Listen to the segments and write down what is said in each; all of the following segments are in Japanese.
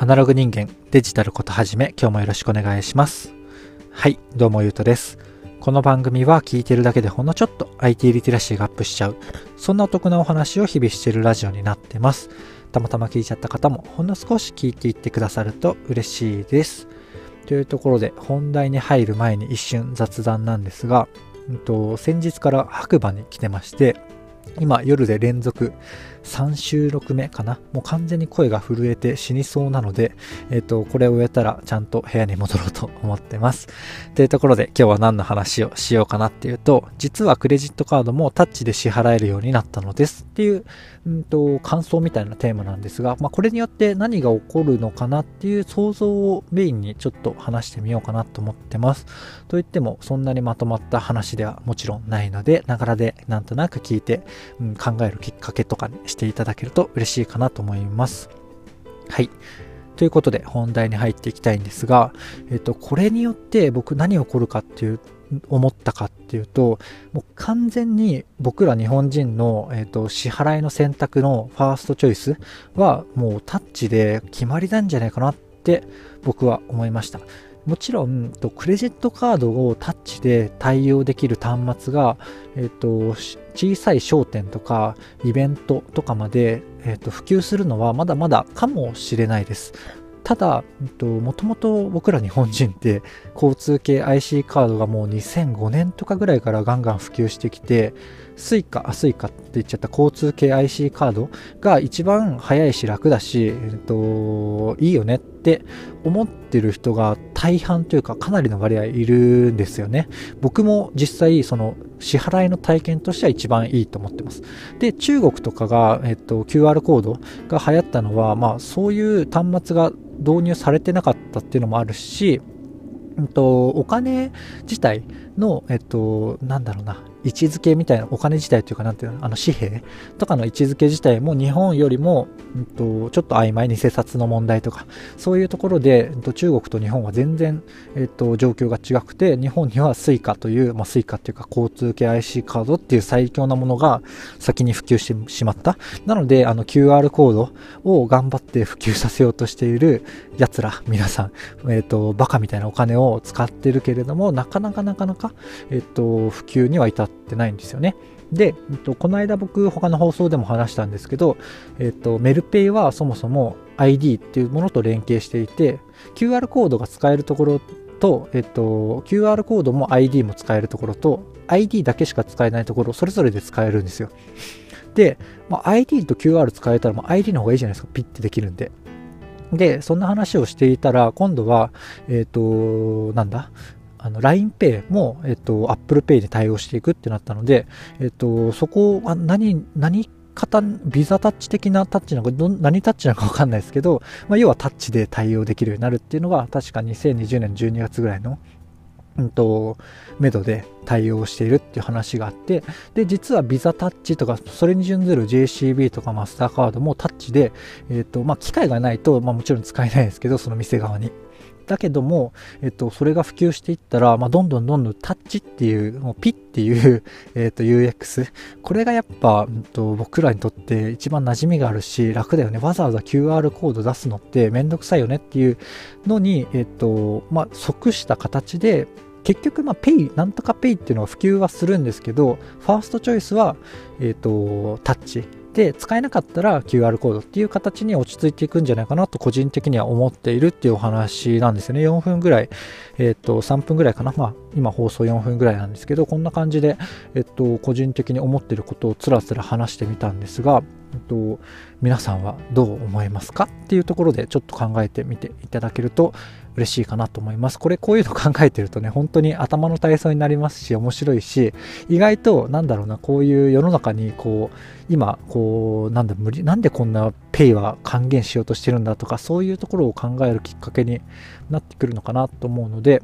アナログ人間デジタルことはじめ今日もよろしくお願いします。はいどうもゆうとです。この番組は聞いてるだけでほんのちょっと IT リテラシーがアップしちゃう。そんなお得なお話を日々してるラジオになってます。たまたま聞いちゃった方もほんの少し聞いていってくださると嬉しいです。というところで本題に入る前に一瞬雑談なんですが、うんと、先日から白馬に来てまして今夜で連続3収録目かなもう完全に声が震えて死にそうなので、えっ、ー、と、これを終えたらちゃんと部屋に戻ろうと思ってます。というところで今日は何の話をしようかなっていうと、実はクレジットカードもタッチで支払えるようになったのですっていう、うんと、感想みたいなテーマなんですが、まあ、これによって何が起こるのかなっていう想像をメインにちょっと話してみようかなと思ってます。といっても、そんなにまとまった話ではもちろんないので、ながらでなんとなく聞いて、うん、考えるきっかけとかにしていただけると嬉しいかなと思います。はい。ということで本題に入っていきたいんですが、えっと、これによって僕何起こるかっていう思ったかっていうともう完全に僕ら日本人の、えーと、支払いの選択のファーストチョイスはもうタッチで決まりなんじゃないかなって僕は思いましたもちろんクレジットカードをタッチで対応できる端末が、えーと、小さい商店とかイベントとかまで、えーと普及するのはまだまだかもしれないです。ただ、もともと僕ら日本人って交通系 IC カードがもう2005年とかぐらいからガンガン普及してきて、スイカ、あ、スイカって言っちゃった交通系 IC カードが一番早いし楽だし、えっと、いいよねっって思ってる人が大半というかかなりの割合いるんですよね。僕も実際その支払いの体験としては一番いいと思ってます。で、中国とかが、えっと、QR コードが流行ったのは、まあそういう端末が導入されてなかったっていうのもあるし、うんと、お金自体の、えっと、なんだろうな、位置づけみたいな、お金自体というか、なんていうの、あの紙幣とかの位置づけ自体も日本よりも、うんと、ちょっと曖昧に、偽札の問題とか、そういうところで、うん、と中国と日本は全然、えっと、状況が違くて、日本には suica という、まあ、suica っていうか、交通系 IC カードっていう最強なものが先に普及してしまった。なので、あの QR コードを頑張って普及させようとしている奴ら、皆さん、えっと、バカみたいなお金を使ってるけれども、なかなかなかなか、えっと、普及には至ってってないんですよね。で、えっと、この間僕他の放送でも話したんですけど、えっと、メルペイはそもそも ID っていうものと連携していて QR コードが使えるところと、えっと、QR コードも ID も使えるところと ID だけしか使えないところそれぞれで使えるんですよ。で、まあ、ID と QR 使えたら、まあ、ID の方がいいじゃないですかピッてできるんで。でそんな話をしていたら今度はえっ、となんだ？あの LINEPay も、えっと、Apple Pay で対応していくってなったので、えっと、そこは何、何方、ビザタッチ的なタッチなのか、ど何タッチなのかわかんないですけど、まあ、要はタッチで対応できるようになるっていうのが、確か2020年12月ぐらいの、うんと、メドで対応しているっていう話があって、で、実はビザタッチとか、それに準ずる JCB とかマスターカードもタッチで、えっ、と、まあ、機械がないと、まあ、もちろん使えないですけど、その店側に。だけども、えっと、それが普及していったら、まあ、どんどんどんどんタッチっていう、もうピっていう、えっと、UX、これがやっぱ、うんと、僕らにとって一番馴染みがあるし、楽だよね。わざわざ QR コード出すのってめんどくさいよねっていうのに、えっと、まあ、即した形で、結局、まあ、ペイ、なんとかペイっていうのは普及はするんですけど、ファーストチョイスは、えっ、と、タッチ。で使えなかったら QR コードっていう形に落ち着いていくんじゃないかなと個人的には思っているっていうお話なんですよね4分ぐらいえっ、と3分ぐらいかなまあ今放送4分ぐらいなんですけどこんな感じでえっ、と個人的に思ってることをつらつら話してみたんですがえっと、皆さんはどう思いますかっていうところでちょっと考えてみていただけると嬉しいかなと思います。これこういうの考えてるとね、本当に頭の体操になりますし、面白いし、意外となんだろうな、こういう世の中にこう、今、こう、なんだ、無理、なんでこんなペイは還元しようとしてるんだとか、そういうところを考えるきっかけになってくるのかなと思うので、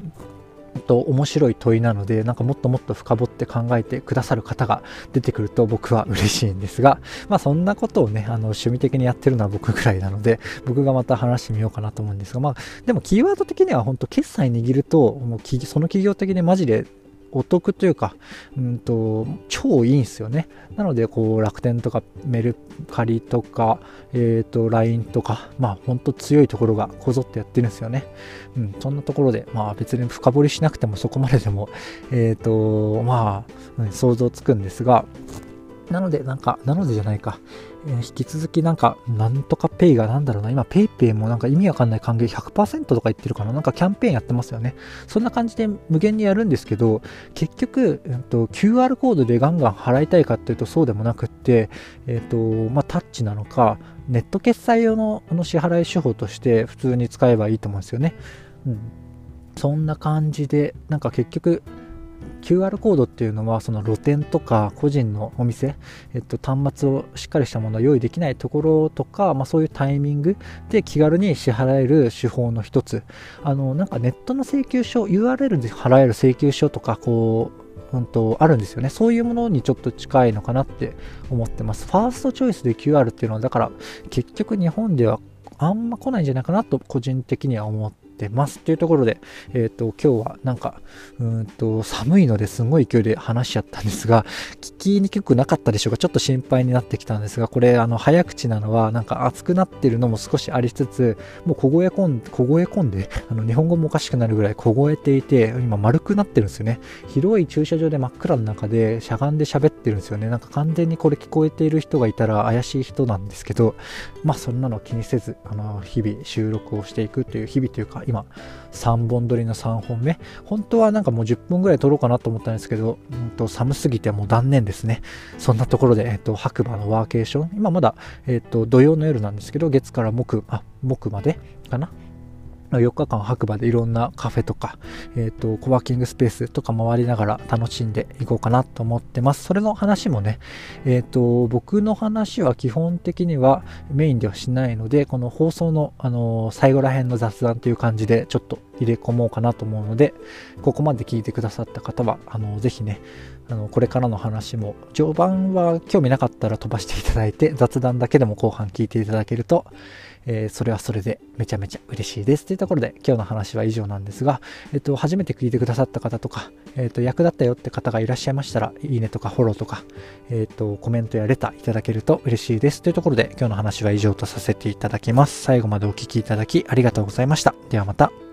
と面白い問いなので、なんかもっともっと深掘って考えてくださる方が出てくると僕は嬉しいんですが、まあそんなことをね、あの趣味的にやってるのは僕ぐらいなので、僕がまた話してみようかなと思うんですが、まあでもキーワード的には本当決済握ると、もうその企業的にマジでお得というか、うんと、超いいんですよね。なので、こう、楽天とかメルカリとか、えっ、ー、と、LINE とか、まあ、ほんと強いところがこぞってやってるんですよね。うん、そんなところで、まあ、別に深掘りしなくてもそこまででも、えっ、ー、と、まあ、うん、想像つくんですが、なので、なんか、なのでじゃないか。えー、引き続きなんか、なんとかペイがなんだろうな、今 PayPay もなんか意味わかんない還元100%とか言ってるかな、なんかキャンペーンやってますよね。そんな感じで無限にやるんですけど、結局、えーと、QR コードでガンガン払いたいかっていうとそうでもなくって、えっ、ー、と、まあ、タッチなのか、ネット決済用のあの支払い手法として普通に使えばいいと思うんですよね。うん。そんな感じで、なんか結局、QR コードっていうのはその露店とか個人のお店、えっと、端末をしっかりしたものを用意できないところとか、まあ、そういうタイミングで気軽に支払える手法の一つあのなんかネットの請求書 URL で払える請求書とかこう本当あるんですよね。そういうものにちょっと近いのかなって思ってます。ファーストチョイスで QR っていうのは、だから結局日本ではあんま来ないんじゃないかなと個人的には思ってってますっていうところで、えっ、ー、と、今日はなんか、うんと、寒いのですごい勢いで話しちゃったんですが、聞きにくくなかったでしょうか？ちょっと心配になってきたんですが、これ、あの、早口なのは、なんか熱くなってるのも少しありつつ、もう凍え込んで、凍え込んで、あの、日本語もおかしくなるぐらい凍えていて、今丸くなってるんですよね。広い駐車場で真っ暗の中で、しゃがんで喋ってるんですよね。なんか完全にこれ聞こえている人がいたら怪しい人なんですけど、まあそんなの気にせず、あの、日々収録をしていくという、日々というか、今、3本撮りの3本目。本当はなんかもう10分ぐらい撮ろうかなと思ったんですけど、うんと寒すぎてもう断念ですね。そんなところで、えっ、と、白馬のワーケーション。今まだ、えっ、と、土曜の夜なんですけど、月から木、あ、木までかな。4日間白馬でいろんなカフェとか、えっ、ー、と、コワーキングスペースとか回りながら楽しんでいこうかなと思ってます。それの話もね、えっ、ー、と、僕の話は基本的にはメインではしないので、この放送の、あのー、最後ら辺の雑談という感じでちょっと入れ込もうかなと思うので、ここまで聞いてくださった方は、あの、ぜひね、あの、これからの話も、序盤は興味なかったら飛ばしていただいて、雑談だけでも後半聞いていただけると、えー、それはそれでめちゃめちゃ嬉しいです。というところで今日の話は以上なんですが、えっ、と、初めて聞いてくださった方とか、えっ、と、役立ったよって方がいらっしゃいましたら、いいねとかフォローとか、えっ、と、コメントやレターいただけると嬉しいです。というところで今日の話は以上とさせていただきます。最後までお聴きいただきありがとうございました。ではまた。